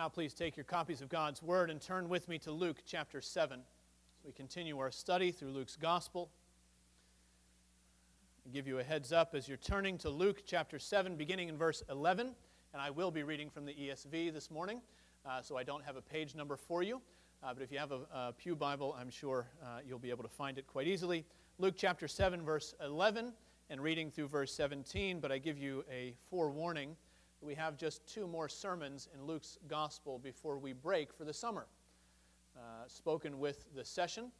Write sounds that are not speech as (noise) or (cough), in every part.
Now, please take your copies of God's Word and turn with me to Luke chapter 7 as we continue our study through Luke's Gospel. I'll give you a heads up as you're turning to Luke chapter 7, beginning in verse 11. And I will be reading from the ESV this morning, uh, so I don't have a page number for you. Uh, but if you have a, a, Pew Bible, I'm sure uh, you'll be able to find it quite easily. Luke chapter 7, verse 11, and reading through verse 17. But I give you a forewarning we have just two more sermons in Luke's gospel before we break for the summer. Uh, spoken with the session,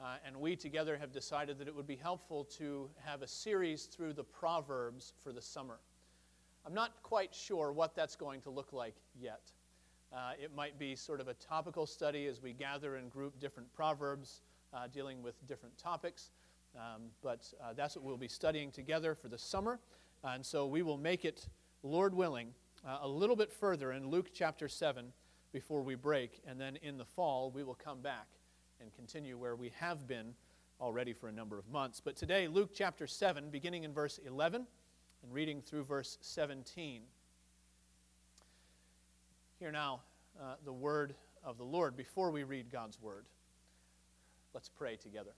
uh, and we together have decided that it would be helpful to have a series through the Proverbs for the summer. I'm not quite sure what that's going to look like yet. Uh, it might be sort of a topical study as we gather and group different Proverbs uh, dealing with different topics. Um, but uh, that's what we'll be studying together for the summer. and so we will make it Lord willing, uh, a little bit further in Luke chapter 7 before we break. And then in the fall, we will come back and continue where we have been already for a number of months. But today, Luke chapter 7, beginning in verse 11 and reading through verse 17. Hear now uh, the word of the Lord before we read God's word. Let's pray together.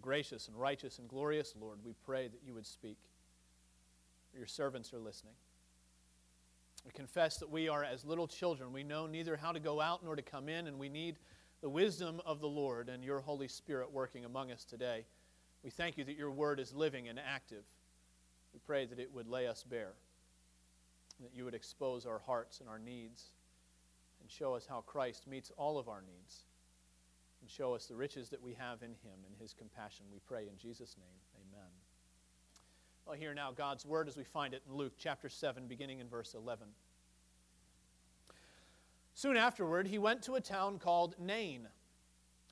Gracious and righteous and glorious Lord, we pray that you would speak. Your servants are listening. We confess that we are as little children. We know neither how to go out nor to come in, and we need the wisdom of the Lord and your Holy Spirit working among us today. We thank you that your word is living and active. We pray that it would lay us bare, that you would expose our hearts and our needs, and show us how Christ meets all of our needs and show us the riches that we have in him and his compassion. We pray in Jesus' name. Amen. Well, hear now God's word as we find it in Luke chapter 7, beginning in verse 11. Soon afterward, he went to a town called Nain,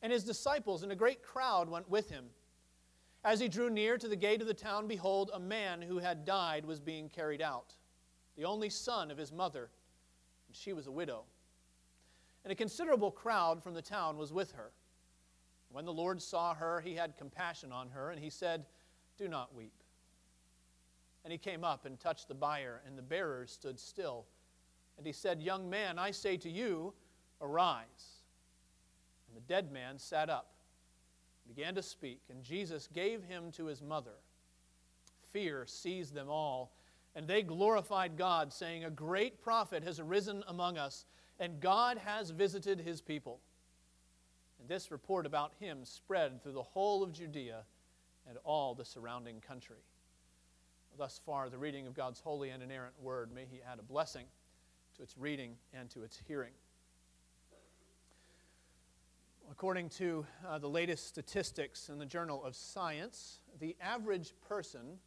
and his disciples and a great crowd went with him. As he drew near to the gate of the town, behold, a man who had died was being carried out, the only son of his mother, and she was a widow and a considerable crowd from the town was with her. When the Lord saw her, he had compassion on her, and he said, Do not weep. And he came up and touched the bier, and the bearers stood still. And he said, Young man, I say to you, arise. And the dead man sat up, began to speak, and Jesus gave him to his mother. Fear seized them all, and they glorified God, saying, A great prophet has arisen among us and God has visited his people. This report about him spread through the whole of Judea and all the surrounding country. Thus far, the reading of God's holy and inerrant word, may he add a blessing to its reading and to its hearing. According to uh, the latest statistics in the Journal of Science, the average person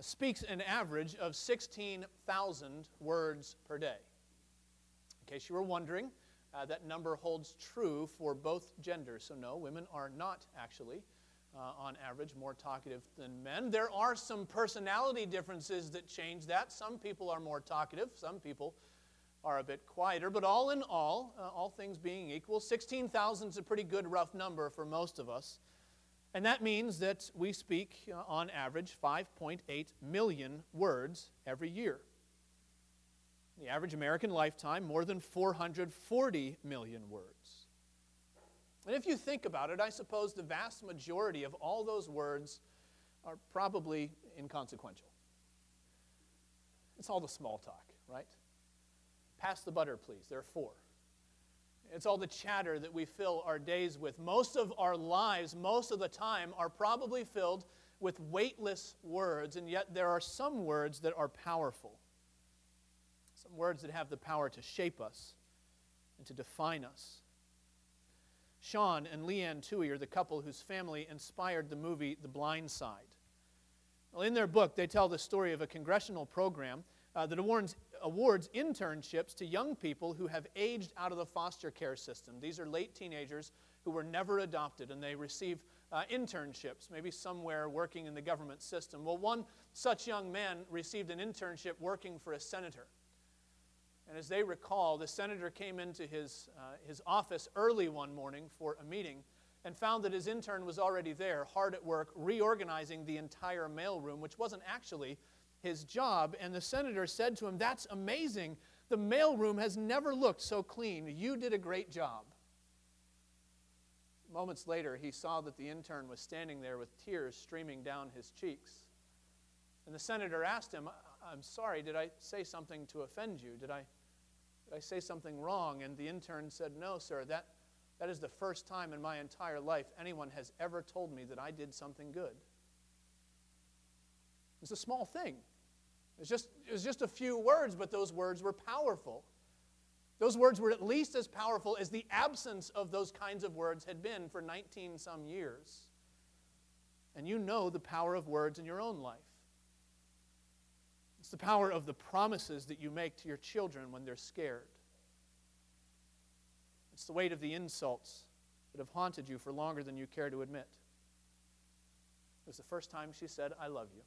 speaks an average of 16,000 words per day In case you were wondering, uh, that number holds true for both genders. So, no, women are not actually, uh, on average, more talkative than men. There are some personality differences that change that. Some people are more talkative, some people are a bit quieter. But all in all, uh, all things being equal, 16,000 is a pretty good rough number for most of us. And that means that we speak, uh, on average, 5.8 million words every year the average American lifetime, more than 440 million words. And if you think about it, I suppose the vast majority of all those words are probably inconsequential. It's all the small talk, right? Pass the butter, please. There are four. It's all the chatter that we fill our days with. Most of our lives, most of the time, are probably filled with weightless words, and yet there are some words that are powerful. Words that have the power to shape us and to define us. Sean and Leigh Anne Tuohy are the couple whose family inspired the movie The Blind Side. Well, in their book, they tell the story of a congressional program uh, that awards, awards internships to young people who have aged out of the foster care system. These are late teenagers who were never adopted, and they receive uh, internships, maybe somewhere working in the government system. Well, one such young man received an internship working for a senator. And as they recall, the senator came into his, uh, his office early one morning for a meeting and found that his intern was already there, hard at work, reorganizing the entire mailroom, which wasn't actually his job. And the senator said to him, That's amazing. The mailroom has never looked so clean. You did a great job. Moments later, he saw that the intern was standing there with tears streaming down his cheeks. And the senator asked him, I'm sorry, did I say something to offend you? Did I, did I say something wrong? And the intern said, No, sir, that, that is the first time in my entire life anyone has ever told me that I did something good. It's a small thing. It was, just, it was just a few words, but those words were powerful. Those words were at least as powerful as the absence of those kinds of words had been for 19 some years. And you know the power of words in your own life. It's the power of the promises that you make to your children when they're scared. It's the weight of the insults that have haunted you for longer than you care to admit. It was the first time she said, I love you.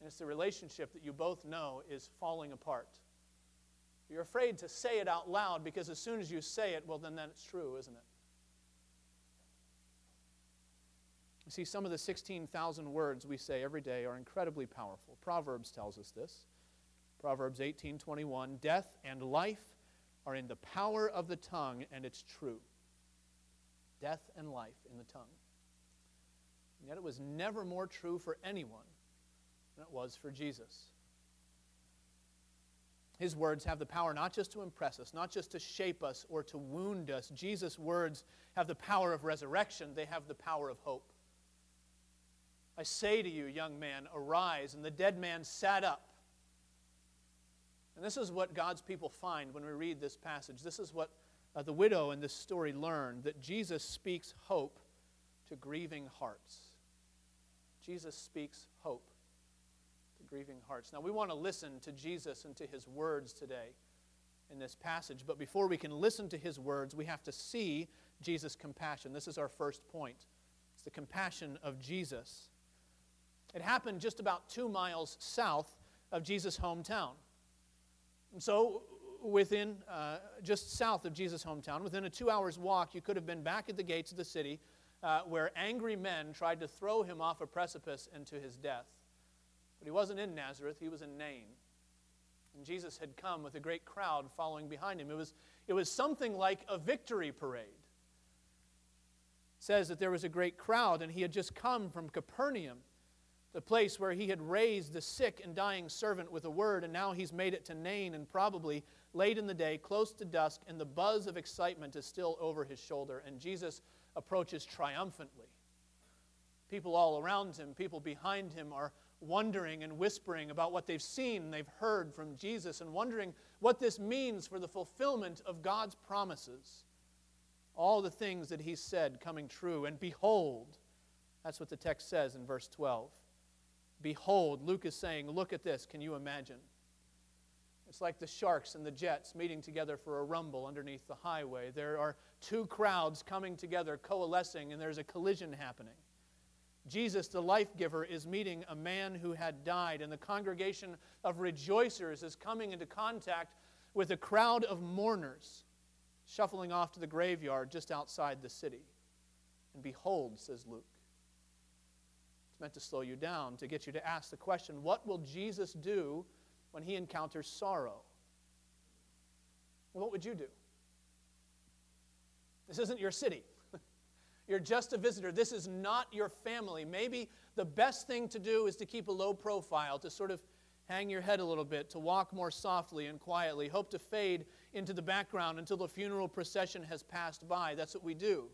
And it's the relationship that you both know is falling apart. You're afraid to say it out loud because as soon as you say it, well, then that's true, isn't it? You see, some of the 16,000 words we say every day are incredibly powerful. Proverbs tells us this. Proverbs 18:21, "Death and life are in the power of the tongue, and it's true." Death and life in the tongue. And yet it was never more true for anyone than it was for Jesus. His words have the power not just to impress us, not just to shape us or to wound us. Jesus' words have the power of resurrection, they have the power of hope. I say to you, young man, arise. And the dead man sat up. And this is what God's people find when we read this passage. This is what uh, the widow in this story learned that Jesus speaks hope to grieving hearts. Jesus speaks hope to grieving hearts. Now, we want to listen to Jesus and to his words today in this passage, but before we can listen to his words, we have to see Jesus' compassion. This is our first point. It's the compassion of Jesus. It happened just about two miles south of Jesus' hometown. And so, within uh, just south of Jesus' hometown, within a two hours walk, you could have been back at the gates of the city uh, where angry men tried to throw him off a precipice into his death. But he wasn't in Nazareth, he was in Nain. And Jesus had come with a great crowd following behind him. It was, it was something like a victory parade. It says that there was a great crowd, and he had just come from Capernaum, the place where he had raised the sick and dying servant with a word, and now he's made it to Nain, and probably late in the day, close to dusk, and the buzz of excitement is still over his shoulder, and Jesus approaches triumphantly. People all around him, people behind him are wondering and whispering about what they've seen and they've heard from Jesus and wondering what this means for the fulfillment of God's promises. All the things that he said coming true. And behold, that's what the text says in verse 12. Behold, Luke is saying, look at this. Can you imagine? It's like the sharks and the jets meeting together for a rumble underneath the highway. There are two crowds coming together, coalescing, and there's a collision happening. Jesus, the life giver, is meeting a man who had died, and the congregation of rejoicers is coming into contact with a crowd of mourners shuffling off to the graveyard just outside the city. And behold, says Luke, it's meant to slow you down, to get you to ask the question what will Jesus do when he encounters sorrow? What would you do? This isn't your city. (laughs) You're just a visitor. This is not your family. Maybe the best thing to do is to keep a low profile, to sort of hang your head a little bit, to walk more softly and quietly, hope to fade into the background until the funeral procession has passed by. That's what we do.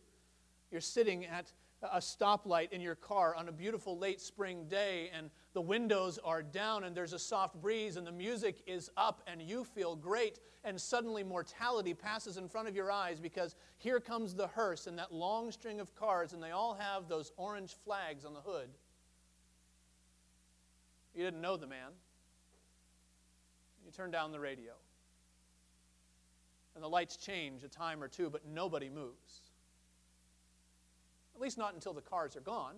You're sitting at a stoplight in your car on a beautiful late spring day and the windows are down and there's a soft breeze and the music is up and you feel great and suddenly mortality passes in front of your eyes because here comes the hearse and that long string of cars and they all have those orange flags on the hood. You didn't know the man. You turn down the radio. And the lights change a time or two, but nobody moves. At least not until the cars are gone.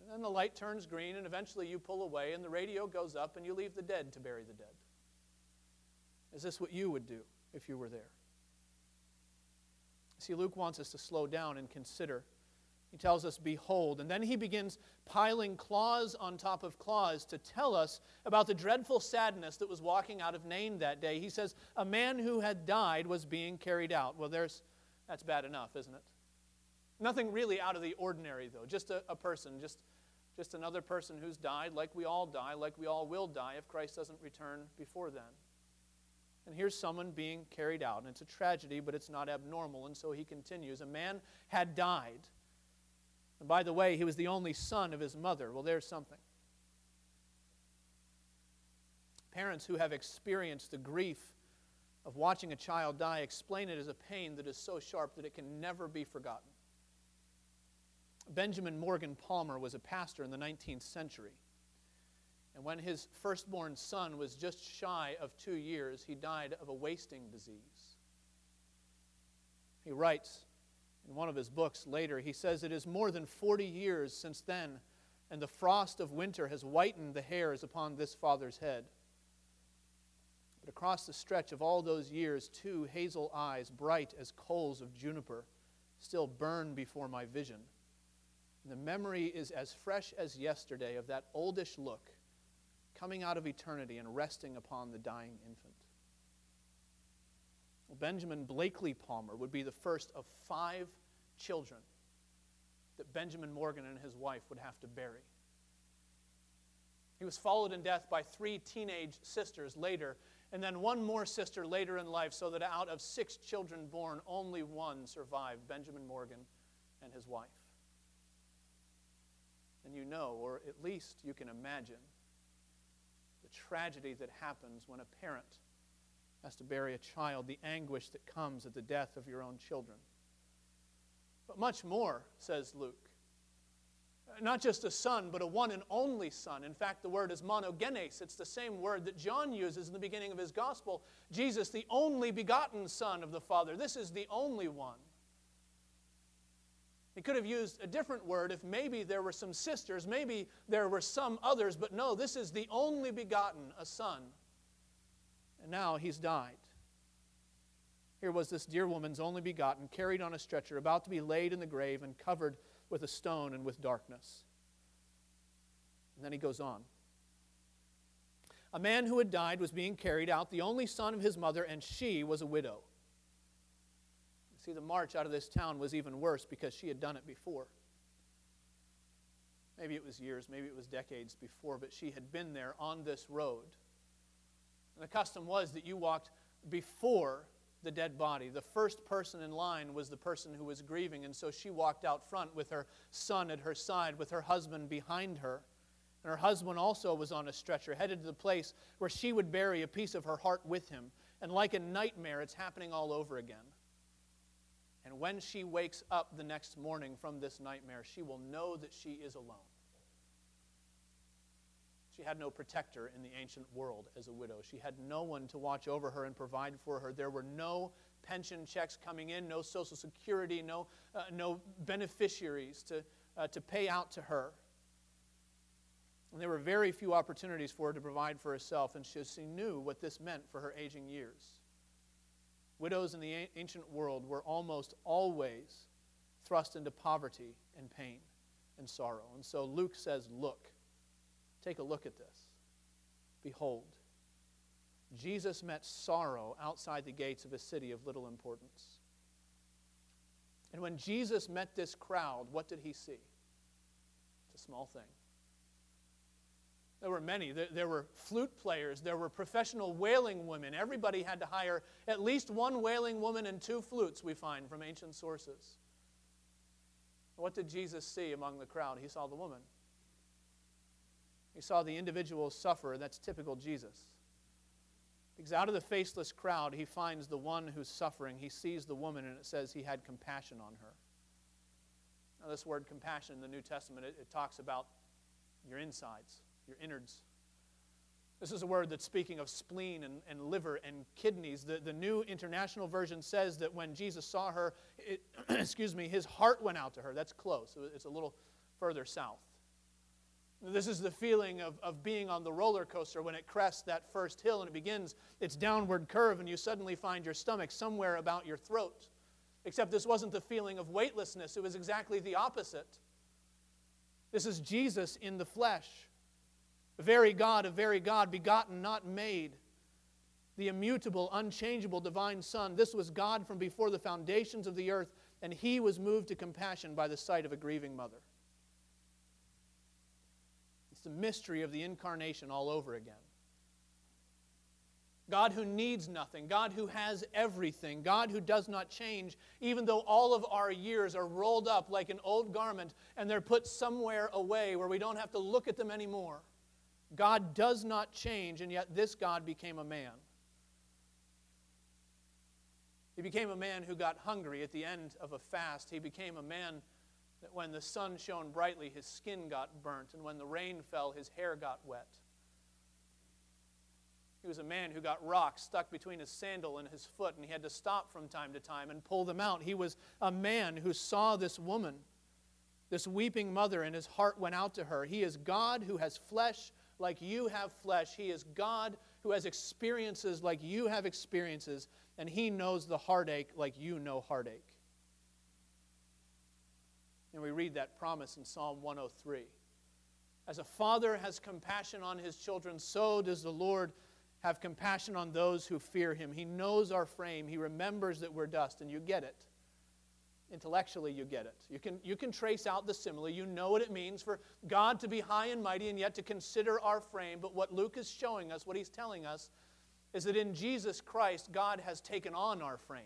And then the light turns green, and eventually you pull away, and the radio goes up, and you leave the dead to bury the dead. Is this what you would do if you were there? See, Luke wants us to slow down and consider He tells us, Behold. And then he begins piling clause on top of clause to tell us about the dreadful sadness that was walking out of Nain that day. He says, A man who had died was being carried out. Well, there's, that's bad enough, isn't it? Nothing really out of the ordinary, though. Just a, a person, just, just another person who's died, like we all die, like we all will die if Christ doesn't return before then. And here's someone being carried out. And it's a tragedy, but it's not abnormal. And so he continues A man had died and by the way, he was the only son of his mother. Well, there's something. Parents who have experienced the grief of watching a child die explain it as a pain that is so sharp that it can never be forgotten. Benjamin Morgan Palmer was a pastor in the 19th century. And when his firstborn son was just shy of two years, he died of a wasting disease. He writes, in one of his books later, he says it is more than 40 years since then, and the frost of winter has whitened the hairs upon this father's head. But across the stretch of all those years, two hazel eyes, bright as coals of juniper, still burn before my vision. The memory is as fresh as yesterday of that oldish look coming out of eternity and resting upon the dying infant. Well, Benjamin Blakely Palmer would be the first of five children that Benjamin Morgan and his wife would have to bury. He was followed in death by three teenage sisters later, and then one more sister later in life, so that out of six children born, only one survived Benjamin Morgan and his wife. And you know, or at least you can imagine, the tragedy that happens when a parent has to bury a child, the anguish that comes at the death of your own children. But much more, says Luke. Not just a son, but a one and only son. In fact, the word is monogenes. It's the same word that John uses in the beginning of his gospel. Jesus, the only begotten Son of the Father. This is the only one. He could have used a different word if maybe there were some sisters, maybe there were some others, but no, this is the only begotten, a son. And now he's died. Here was this dear woman's only begotten, carried on a stretcher, about to be laid in the grave and covered with a stone and with darkness. And then he goes on. A man who had died was being carried out, the only son of his mother, and she was a widow. See, the march out of this town was even worse because she had done it before. Maybe it was years, maybe it was decades before, but she had been there on this road. And the custom was that you walked before the dead body. The first person in line was the person who was grieving, and so she walked out front with her son at her side, with her husband behind her. And her husband also was on a stretcher, headed to the place where she would bury a piece of her heart with him. And like a nightmare, it's happening all over again. And when she wakes up the next morning from this nightmare, she will know that she is alone. She had no protector in the ancient world as a widow. She had no one to watch over her and provide for her. There were no pension checks coming in, no Social Security, no, uh, no beneficiaries to, uh, to pay out to her. And there were very few opportunities for her to provide for herself, and she, she knew what this meant for her aging years. Widows in the ancient world were almost always thrust into poverty and pain and sorrow. And so Luke says, Look. Take a look at this. Behold, Jesus met sorrow outside the gates of a city of little importance. And when Jesus met this crowd, what did he see? It's a small thing. There were many. There, there, were flute players. There were professional wailing women. Everybody had to hire at least one wailing woman and two flutes, we find from ancient sources. What did Jesus see among the crowd? He saw the woman. He saw the individual suffer. That's typical Jesus. Because out of the faceless crowd, he finds the one who's suffering. He sees the woman, and it says he had compassion on her. Now, this word compassion in the New Testament, it, it talks about your insides, your innards. This is a word that's speaking of spleen and, and liver and kidneys. The, the New International Version says that when Jesus saw her, it, (clears throat) excuse me, his heart went out to her. That's close, it's a little further south. This is the feeling of, of being on the roller coaster when it crests that first hill and it begins its downward curve, and you suddenly find your stomach somewhere about your throat. Except this wasn't the feeling of weightlessness, it was exactly the opposite. This is Jesus in the flesh. Very God, a very God, begotten, not made. The immutable, unchangeable divine Son. This was God from before the foundations of the earth, and he was moved to compassion by the sight of a grieving mother. It's the mystery of the incarnation all over again. God who needs nothing, God who has everything, God who does not change, even though all of our years are rolled up like an old garment and they're put somewhere away where we don't have to look at them anymore. God does not change, and yet this God became a man. He became a man who got hungry at the end of a fast. He became a man that when the sun shone brightly, his skin got burnt, and when the rain fell, his hair got wet. He was a man who got rocks stuck between his sandal and his foot, and he had to stop from time to time and pull them out. He was a man who saw this woman, this weeping mother, and his heart went out to her. He is God who has flesh like you have flesh. He is God who has experiences like you have experiences, and He knows the heartache like you know heartache. And we read that promise in Psalm 103. As a father has compassion on his children, so does the Lord have compassion on those who fear him. He knows our frame, he remembers that we're dust, and you get it. Intellectually, you get it. You can, you can trace out the simile. You know what it means for God to be high and mighty and yet to consider our frame. But what Luke is showing us, what he's telling us, is that in Jesus Christ, God has taken on our frame.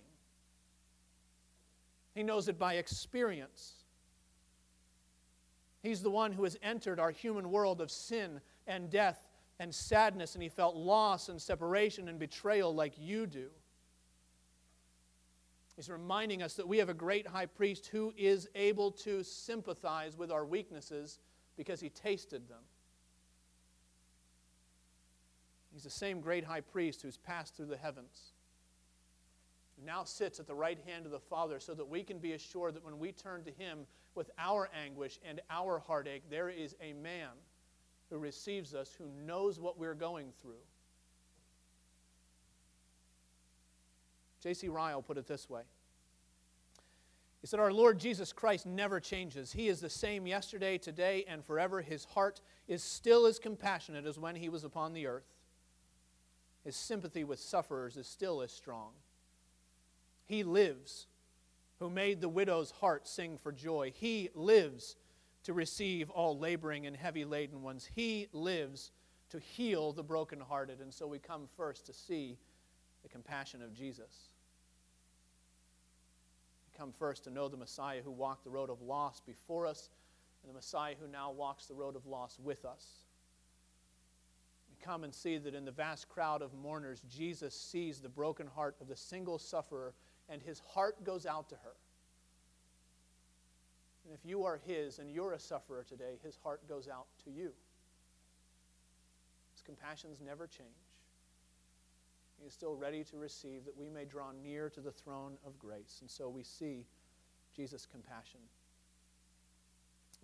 He knows it by experience. He's the one who has entered our human world of sin and death and sadness, and he felt loss and separation and betrayal like you do. He's reminding us that we have a great high priest who is able to sympathize with our weaknesses because he tasted them. He's the same great high priest who's passed through the heavens, who now sits at the right hand of the Father, so that we can be assured that when we turn to him with our anguish and our heartache, there is a man who receives us, who knows what we're going through. J.C. Ryle put it this way. He said, Our Lord Jesus Christ never changes. He is the same yesterday, today, and forever. His heart is still as compassionate as when he was upon the earth. His sympathy with sufferers is still as strong. He lives, who made the widow's heart sing for joy. He lives to receive all laboring and heavy laden ones. He lives to heal the brokenhearted. And so we come first to see the compassion of Jesus. Come first to know the Messiah who walked the road of loss before us and the Messiah who now walks the road of loss with us. We come and see that in the vast crowd of mourners, Jesus sees the broken heart of the single sufferer, and his heart goes out to her. And if you are His and you're a sufferer today, His heart goes out to you. His compassions never change. He is still ready to receive that we may draw near to the throne of grace. And so we see Jesus' compassion.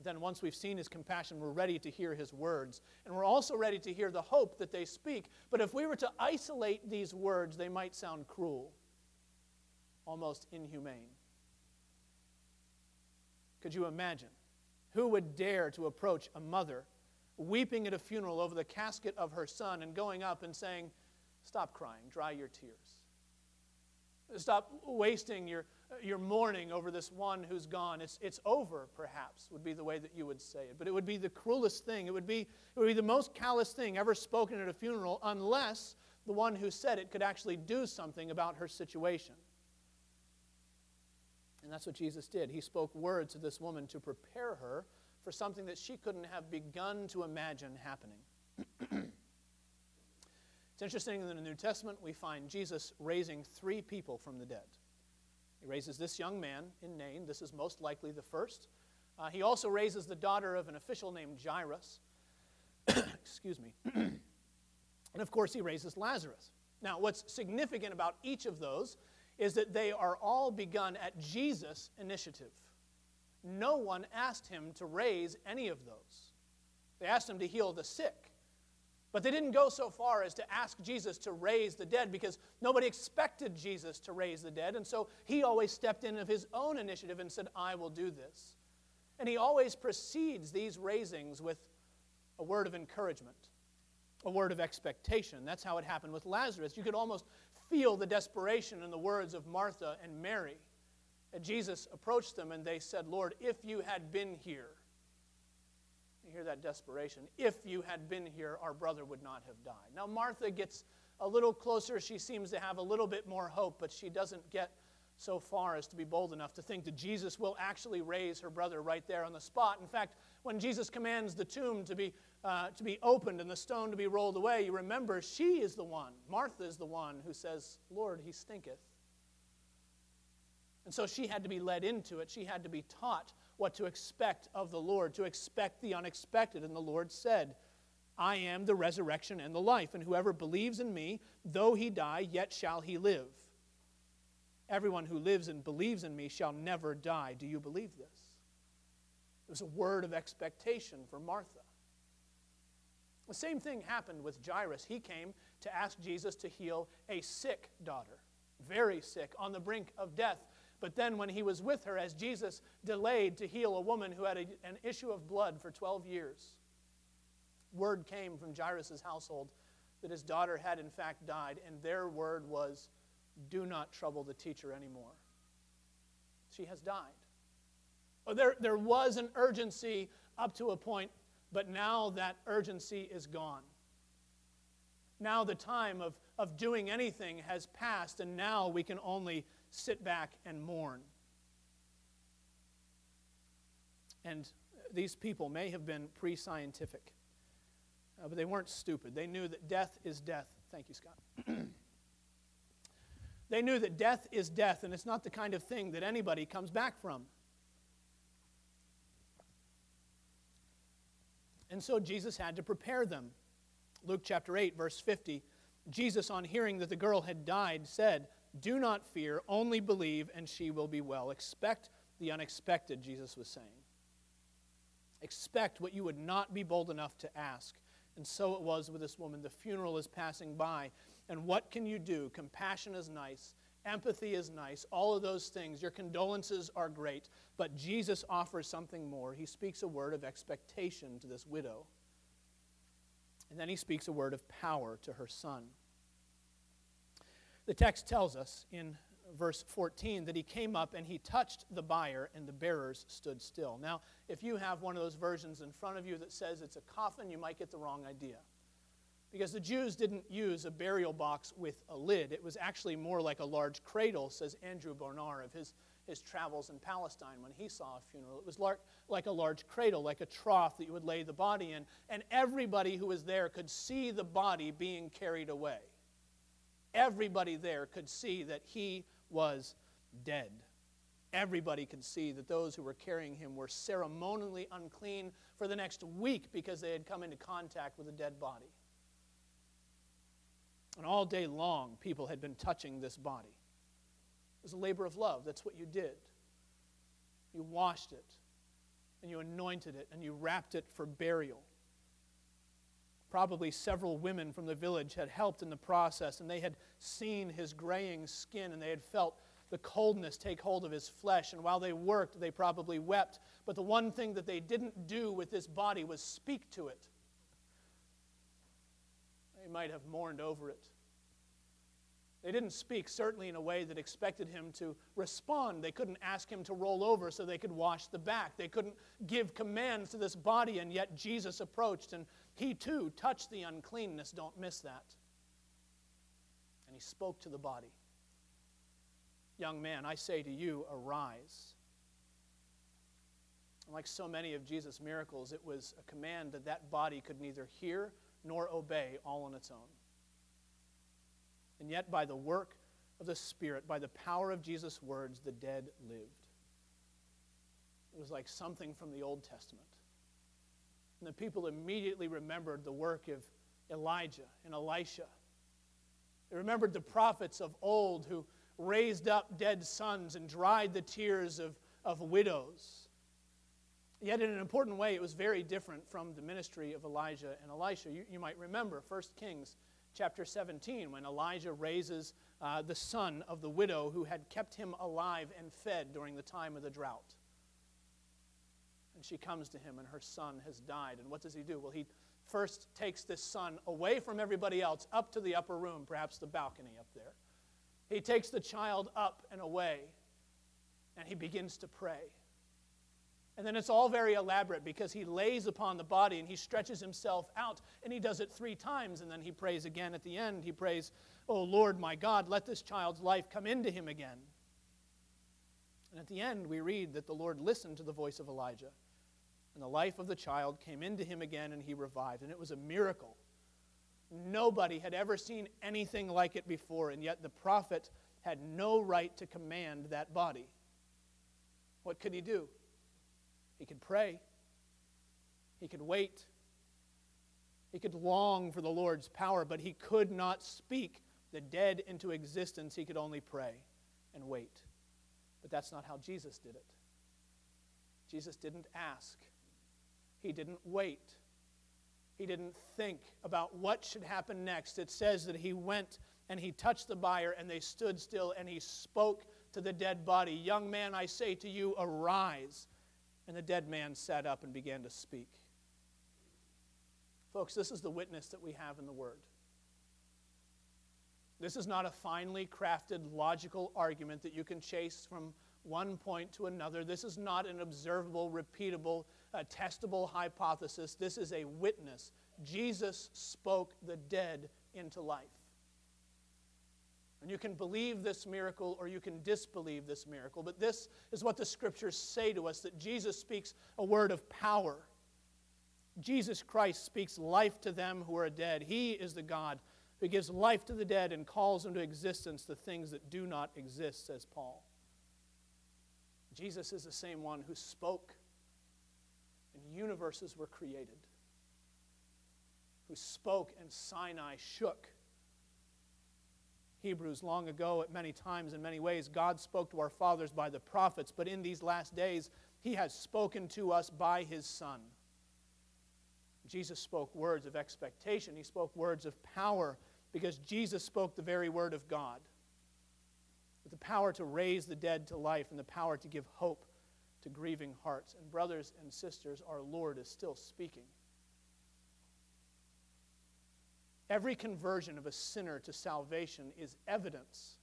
Then, once we've seen his compassion, we're ready to hear his words. And we're also ready to hear the hope that they speak. But if we were to isolate these words, they might sound cruel, almost inhumane. Could you imagine? Who would dare to approach a mother weeping at a funeral over the casket of her son and going up and saying, Stop crying, dry your tears. Stop wasting your, your mourning over this one who's gone. It's, it's over, perhaps, would be the way that you would say it. But it would be the cruelest thing. It would be, it would be the most callous thing ever spoken at a funeral unless the one who said it could actually do something about her situation. And that's what Jesus did. He spoke words to this woman to prepare her for something that she couldn't have begun to imagine happening. (clears throat) it's interesting that in the New Testament, we find Jesus raising three people from the dead. He raises this young man in Nain. This is most likely the first. Uh, he also raises the daughter of an official named Jairus. (coughs) Excuse me. (coughs) and of course, he raises Lazarus. Now, what's significant about each of those is that they are all begun at Jesus' initiative. No one asked him to raise any of those. They asked him to heal the sick, But they didn't go so far as to ask Jesus to raise the dead because nobody expected Jesus to raise the dead. And so he always stepped in of his own initiative and said, I will do this. And he always precedes these raisings with a word of encouragement, a word of expectation. That's how it happened with Lazarus. You could almost feel the desperation in the words of Martha and Mary. And Jesus approached them and they said, Lord, if you had been here, hear that desperation. If you had been here, our brother would not have died. Now, Martha gets a little closer. She seems to have a little bit more hope, but she doesn't get so far as to be bold enough to think that Jesus will actually raise her brother right there on the spot. In fact, when Jesus commands the tomb to be, uh, to be opened and the stone to be rolled away, you remember she is the one, Martha is the one who says, Lord, he stinketh. And so she had to be led into it. She had to be taught what to expect of the Lord, to expect the unexpected. And the Lord said, I am the resurrection and the life, and whoever believes in me, though he die, yet shall he live. Everyone who lives and believes in me shall never die. Do you believe this? It was a word of expectation for Martha. The same thing happened with Jairus. He came to ask Jesus to heal a sick daughter, very sick, on the brink of death. But then, when he was with her, as Jesus delayed to heal a woman who had a, an issue of blood for 12 years, word came from Jairus' household that his daughter had in fact died, and their word was, Do not trouble the teacher anymore. She has died. Oh, there, there was an urgency up to a point, but now that urgency is gone. Now the time of, of doing anything has passed, and now we can only sit back and mourn. And these people may have been pre scientific, uh, but they weren't stupid. They knew that death is death. Thank you, Scott. (clears throat) they knew that death is death, and it's not the kind of thing that anybody comes back from. And so Jesus had to prepare them. Luke chapter 8, verse 50. Jesus, on hearing that the girl had died, said, do not fear, only believe, and she will be well. Expect the unexpected, Jesus was saying. Expect what you would not be bold enough to ask. And so it was with this woman. The funeral is passing by. And what can you do? Compassion is nice. Empathy is nice. All of those things. Your condolences are great. But Jesus offers something more. He speaks a word of expectation to this widow. And then he speaks a word of power to her son. The text tells us in verse 14 that he came up and he touched the bier and the bearers stood still. Now, if you have one of those versions in front of you that says it's a coffin, you might get the wrong idea. Because the Jews didn't use a burial box with a lid. It was actually more like a large cradle, says Andrew Bonar of his, his travels in Palestine when he saw a funeral. It was like, like a large cradle, like a trough that you would lay the body in, and everybody who was there could see the body being carried away everybody there could see that he was dead. Everybody could see that those who were carrying him were ceremonially unclean for the next week because they had come into contact with a dead body. And all day long, people had been touching this body. It was a labor of love. That's what you did. You washed it, and you anointed it, and you wrapped it for burial. Probably several women from the village had helped in the process, and they had seen his graying skin, and they had felt the coldness take hold of his flesh. And while they worked, they probably wept. But the one thing that they didn't do with this body was speak to it. They might have mourned over it. They didn't speak, certainly in a way that expected him to respond. They couldn't ask him to roll over so they could wash the back. They couldn't give commands to this body, and yet Jesus approached and he too touched the uncleanness. Don't miss that. And he spoke to the body Young man, I say to you, arise. Like so many of Jesus' miracles, it was a command that that body could neither hear nor obey all on its own. And yet, by the work of the Spirit, by the power of Jesus' words, the dead lived. It was like something from the Old Testament. And the people immediately remembered the work of Elijah and Elisha. They remembered the prophets of old who raised up dead sons and dried the tears of, of widows. Yet, in an important way, it was very different from the ministry of Elijah and Elisha. You, you might remember 1 Kings chapter 17 when Elijah raises uh, the son of the widow who had kept him alive and fed during the time of the drought. She comes to him, and her son has died. And what does he do? Well, he first takes this son away from everybody else up to the upper room, perhaps the balcony up there. He takes the child up and away, and he begins to pray. And then it's all very elaborate because he lays upon the body and he stretches himself out and he does it three times and then he prays again at the end. He prays, Oh Lord my God, let this child's life come into him again. And at the end, we read that the Lord listened to the voice of Elijah and the life of the child came into him again and he revived. And it was a miracle. Nobody had ever seen anything like it before, and yet the prophet had no right to command that body. What could he do? He could pray, he could wait, he could long for the Lord's power, but he could not speak the dead into existence. He could only pray and wait. But that's not how Jesus did it. Jesus didn't ask, he didn't wait. He didn't think about what should happen next. It says that he went and he touched the bier, and they stood still, and he spoke to the dead body Young man, I say to you, arise. And the dead man sat up and began to speak. Folks, this is the witness that we have in the Word. This is not a finely crafted logical argument that you can chase from one point to another. This is not an observable, repeatable, uh, testable hypothesis. This is a witness. Jesus spoke the dead into life. And you can believe this miracle or you can disbelieve this miracle. But this is what the scriptures say to us that Jesus speaks a word of power. Jesus Christ speaks life to them who are dead. He is the God who gives life to the dead and calls into existence the things that do not exist, says Paul. Jesus is the same one who spoke universes were created, who spoke and Sinai shook. Hebrews long ago, at many times, in many ways, God spoke to our fathers by the prophets, but in these last days, He has spoken to us by His Son. Jesus spoke words of expectation, He spoke words of power, because Jesus spoke the very word of God. With the power to raise the dead to life and the power to give hope to grieving hearts. And, brothers and sisters, our Lord is still speaking. Every conversion of a sinner to salvation is evidence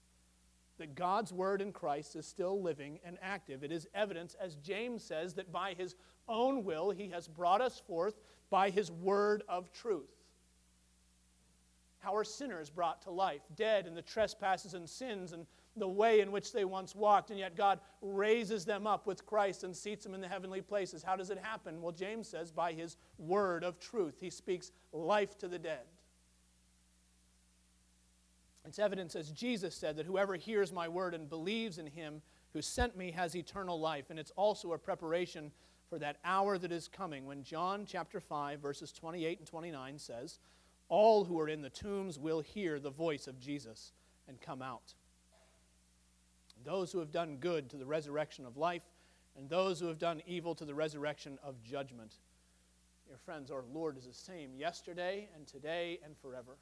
that God's word in Christ is still living and active. It is evidence, as James says, that by his own will he has brought us forth by his word of truth. How are sinners brought to life, dead in the trespasses and sins and the way in which they once walked, and yet God raises them up with Christ and seats them in the heavenly places? How does it happen? Well, James says, by his word of truth. He speaks life to the dead. It's evidence, as Jesus said, that whoever hears my word and believes in him who sent me has eternal life. And it's also a preparation for that hour that is coming when John chapter 5, verses 28 and 29 says, All who are in the tombs will hear the voice of Jesus and come out. Those who have done good to the resurrection of life, and those who have done evil to the resurrection of judgment. Dear friends, our Lord is the same yesterday and today and forever.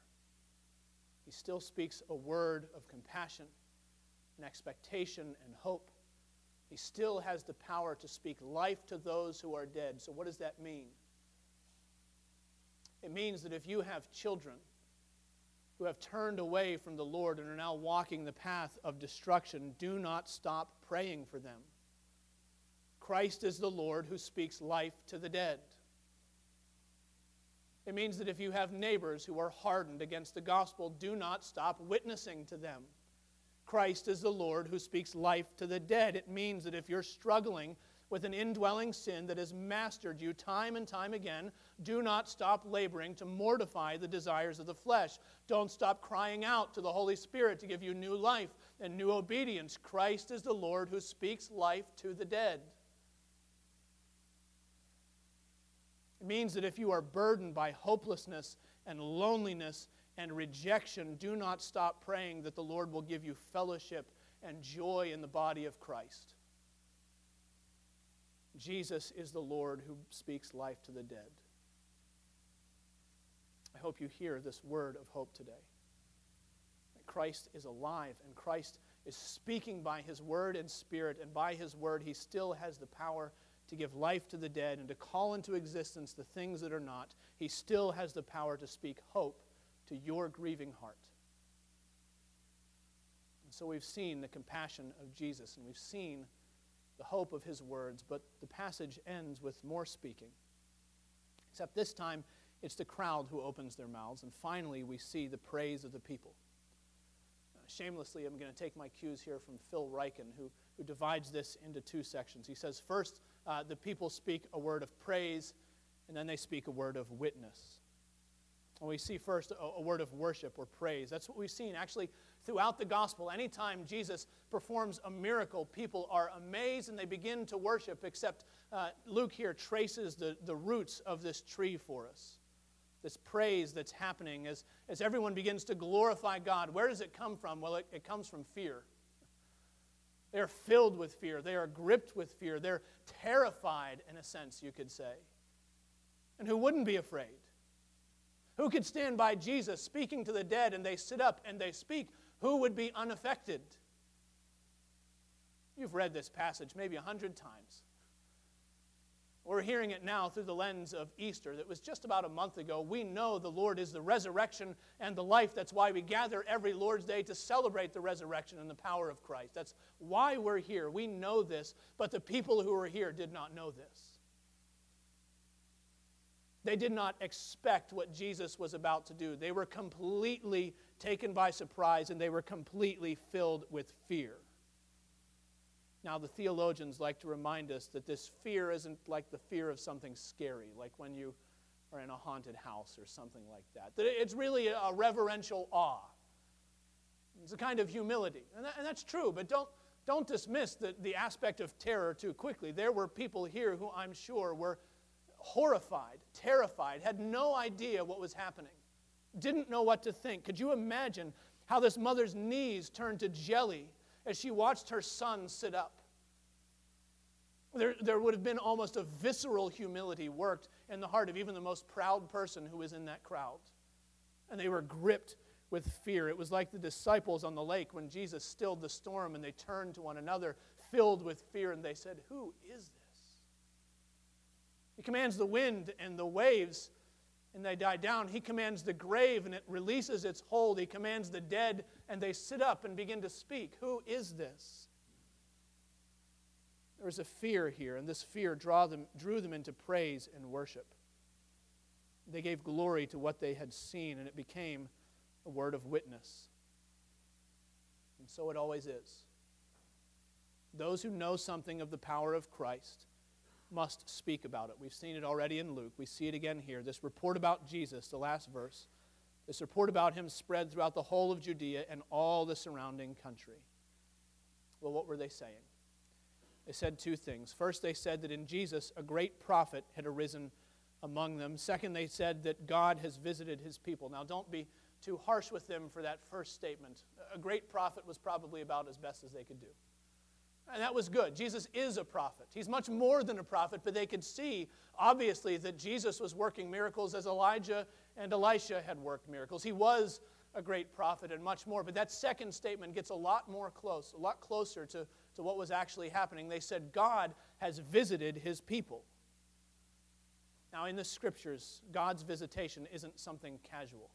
He still speaks a word of compassion and expectation and hope. He still has the power to speak life to those who are dead. So, what does that mean? It means that if you have children who have turned away from the Lord and are now walking the path of destruction, do not stop praying for them. Christ is the Lord who speaks life to the dead. It means that if you have neighbors who are hardened against the gospel, do not stop witnessing to them. Christ is the Lord who speaks life to the dead. It means that if you're struggling with an indwelling sin that has mastered you time and time again, do not stop laboring to mortify the desires of the flesh. Don't stop crying out to the Holy Spirit to give you new life and new obedience. Christ is the Lord who speaks life to the dead. It means that if you are burdened by hopelessness and loneliness and rejection, do not stop praying that the Lord will give you fellowship and joy in the body of Christ. Jesus is the Lord who speaks life to the dead. I hope you hear this word of hope today. That Christ is alive and Christ is speaking by his word and spirit, and by his word, he still has the power to give life to the dead and to call into existence the things that are not. He still has the power to speak hope to your grieving heart. And so we've seen the compassion of Jesus and we've seen the hope of his words, but the passage ends with more speaking. Except this time, it's the crowd who opens their mouths, and finally, we see the praise of the people. Uh, shamelessly, I'm going to take my cues here from Phil Ryken, who, who divides this into two sections. He says, first, uh, the people speak a word of praise, and then they speak a word of witness. And we see first a, a word of worship or praise. That's what we've seen actually throughout the gospel. Anytime Jesus performs a miracle, people are amazed and they begin to worship, except uh, Luke here traces the, the roots of this tree for us. This praise that's happening as, as everyone begins to glorify God. Where does it come from? Well, it, it comes from fear. They're filled with fear. They are gripped with fear. They're terrified, in a sense, you could say. And who wouldn't be afraid? Who could stand by Jesus speaking to the dead and they sit up and they speak? Who would be unaffected? You've read this passage maybe a hundred times. We're hearing it now through the lens of Easter that was just about a month ago. We know the Lord is the resurrection and the life. That's why we gather every Lord's Day to celebrate the resurrection and the power of Christ. That's why we're here. We know this, but the people who were here did not know this. They did not expect what Jesus was about to do. They were completely taken by surprise and they were completely filled with fear. Now, the theologians like to remind us that this fear isn't like the fear of something scary, like when you are in a haunted house or something like that. That it's really a reverential awe. It's a kind of humility. And, that, and that's true, but don't, don't dismiss the, the aspect of terror too quickly. There were people here who I'm sure were horrified, terrified, had no idea what was happening, didn't know what to think. Could you imagine how this mother's knees turned to jelly as she watched her son sit up? There, there would have been almost a visceral humility worked in the heart of even the most proud person who was in that crowd. And they were gripped with fear. It was like the disciples on the lake when Jesus stilled the storm and they turned to one another, filled with fear, and they said, Who is this? He commands the wind and the waves, and they die down. He commands the grave, and it releases its hold. He commands the dead, and they sit up and begin to speak. Who is this? There was a fear here, and this fear draw them, drew them into praise and worship. They gave glory to what they had seen, and it became a word of witness. And so it always is. Those who know something of the power of Christ must speak about it. We've seen it already in Luke. We see it again here. This report about Jesus, the last verse, this report about him spread throughout the whole of Judea and all the surrounding country. Well, what were they saying? They said two things. First, they said that in Jesus a great prophet had arisen among them. Second, they said that God has visited his people. Now, don't be too harsh with them for that first statement. A great prophet was probably about as best as they could do. And that was good. Jesus is a prophet. He's much more than a prophet, but they could see, obviously, that Jesus was working miracles as Elijah and Elisha had worked miracles. He was a great prophet and much more. But that second statement gets a lot more close, a lot closer to, to what was actually happening. They said, God has visited his people. Now, in the scriptures, God's visitation isn't something casual.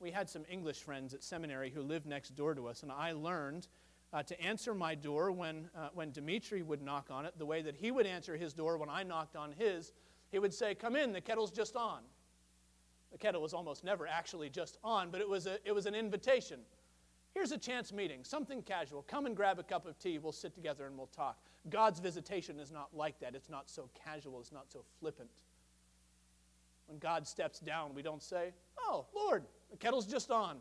We had some English friends at seminary who lived next door to us, and I learned uh, to answer my door when, uh, when Dimitri would knock on it, the way that he would answer his door when I knocked on his. He would say, Come in, the kettle's just on. The kettle was almost never actually just on, but it was, a, it was an invitation. Here's a chance meeting, something casual. Come and grab a cup of tea. We'll sit together and we'll talk. God's visitation is not like that. It's not so casual, it's not so flippant. When God steps down, we don't say, Oh, Lord, the kettle's just on.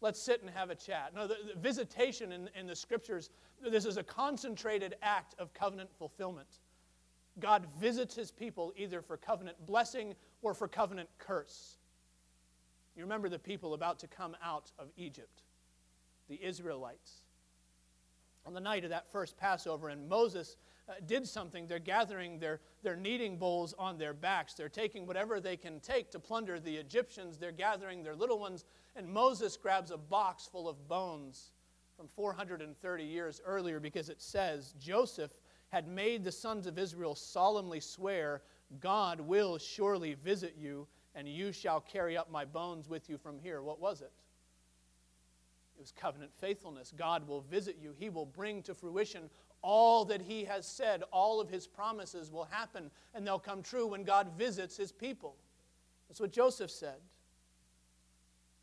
Let's sit and have a chat. No, the, the visitation in, in the scriptures, this is a concentrated act of covenant fulfillment. God visits his people either for covenant blessing or for covenant curse. You remember the people about to come out of Egypt, the Israelites. on the night of that first Passover, and Moses uh, did something. They're gathering their, their kneading bowls on their backs. They're taking whatever they can take to plunder the Egyptians. They're gathering their little ones, and Moses grabs a box full of bones from 430 years earlier because it says Joseph had made the sons of Israel solemnly swear, God will surely visit you, and you shall carry up my bones with you from here. What was it? It was covenant faithfulness. God will visit you. He will bring to fruition all that He has said. All of His promises will happen and they'll come true when God visits His people. That's what Joseph said.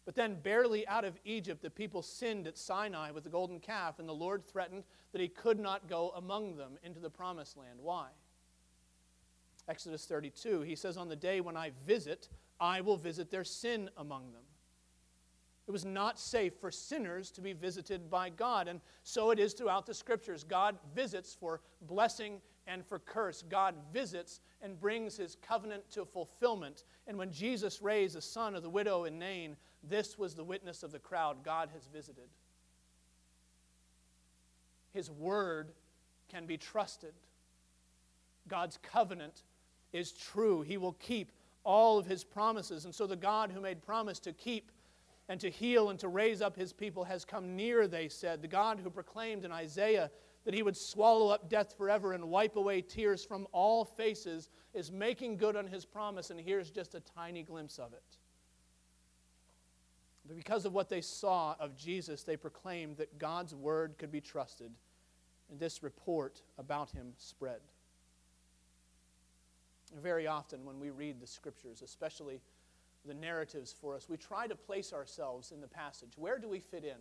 But then, barely out of Egypt, the people sinned at Sinai with the golden calf, and the Lord threatened that He could not go among them into the promised land. Why? Exodus 32, He says, On the day when I visit, I will visit their sin among them. It was not safe for sinners to be visited by God. And so it is throughout the scriptures. God visits for blessing and for curse. God visits and brings his covenant to fulfillment. And when Jesus raised the son of the widow in Nain, this was the witness of the crowd God has visited. His word can be trusted. God's covenant is true. He will keep all of his promises. And so the God who made promise to keep and to heal and to raise up his people has come near, they said. The God who proclaimed in Isaiah that he would swallow up death forever and wipe away tears from all faces is making good on his promise, and here's just a tiny glimpse of it. Because of what they saw of Jesus, they proclaimed that God's word could be trusted, and this report about him spread. Very often, when we read the scriptures, especially the narratives for us, we try to place ourselves in the passage. Where do we fit in?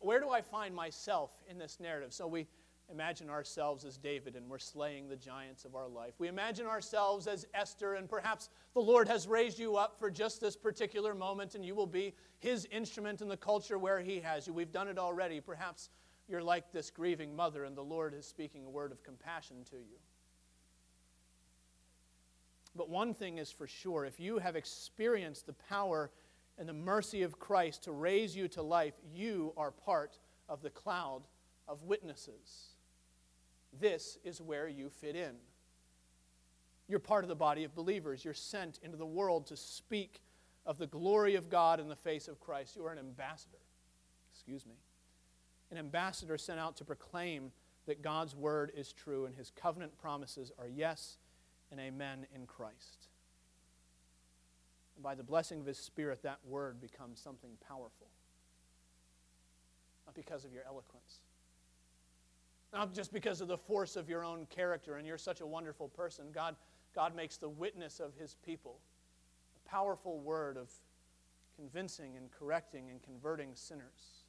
Where do I find myself in this narrative? So we imagine ourselves as David and we're slaying the giants of our life. We imagine ourselves as Esther, and perhaps the Lord has raised you up for just this particular moment and you will be his instrument in the culture where he has you. We've done it already. Perhaps you're like this grieving mother and the Lord is speaking a word of compassion to you. But one thing is for sure if you have experienced the power and the mercy of Christ to raise you to life, you are part of the cloud of witnesses. This is where you fit in. You're part of the body of believers. You're sent into the world to speak of the glory of God in the face of Christ. You are an ambassador. Excuse me. An ambassador sent out to proclaim that God's word is true and his covenant promises are yes and amen in Christ. And by the blessing of His Spirit, that word becomes something powerful. Not because of your eloquence, not just because of the force of your own character, and you're such a wonderful person. God, God makes the witness of His people a powerful word of convincing and correcting and converting sinners,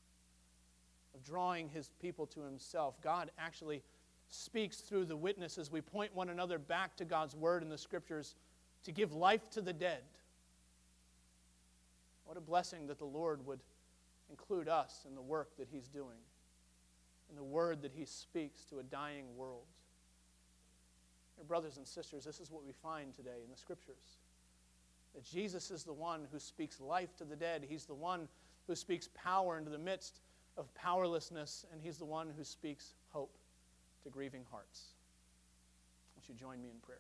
of drawing His people to Himself. God actually speaks through the witnesses. We point one another back to God's word in the scriptures to give life to the dead. What a blessing that the Lord would include us in the work that He's doing, in the word that He speaks to a dying world. Dear brothers and sisters, this is what we find today in the scriptures. That Jesus is the one who speaks life to the dead. He's the one who speaks power into the midst of powerlessness, and He's the one who speaks hope to grieving hearts. Won't you join me in prayer?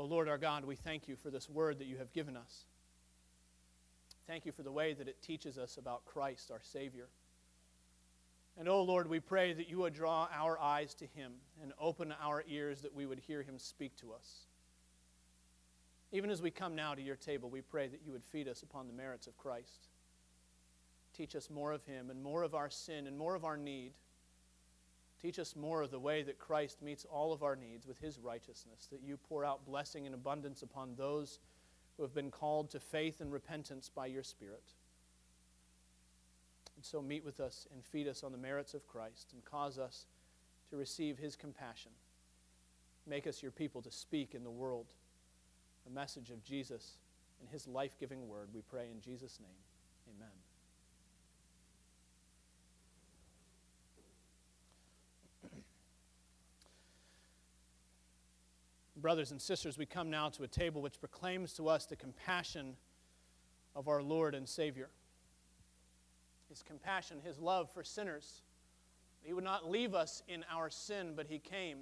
O oh Lord our God, we thank you for this word that you have given us. Thank you for the way that it teaches us about Christ, our Savior. And, O oh Lord, we pray that you would draw our eyes to him and open our ears that we would hear him speak to us. Even as we come now to your table, we pray that you would feed us upon the merits of Christ. Teach us more of him and more of our sin and more of our need. Teach us more of the way that Christ meets all of our needs with his righteousness, that you pour out blessing and abundance upon those who have been called to faith and repentance by your Spirit. And so meet with us and feed us on the merits of Christ and cause us to receive his compassion. Make us your people to speak in the world the message of Jesus and his life giving word. We pray in Jesus' name. Amen. Brothers and sisters, we come now to a table which proclaims to us the compassion of our Lord and Savior. His compassion, His love for sinners. He would not leave us in our sin, but He came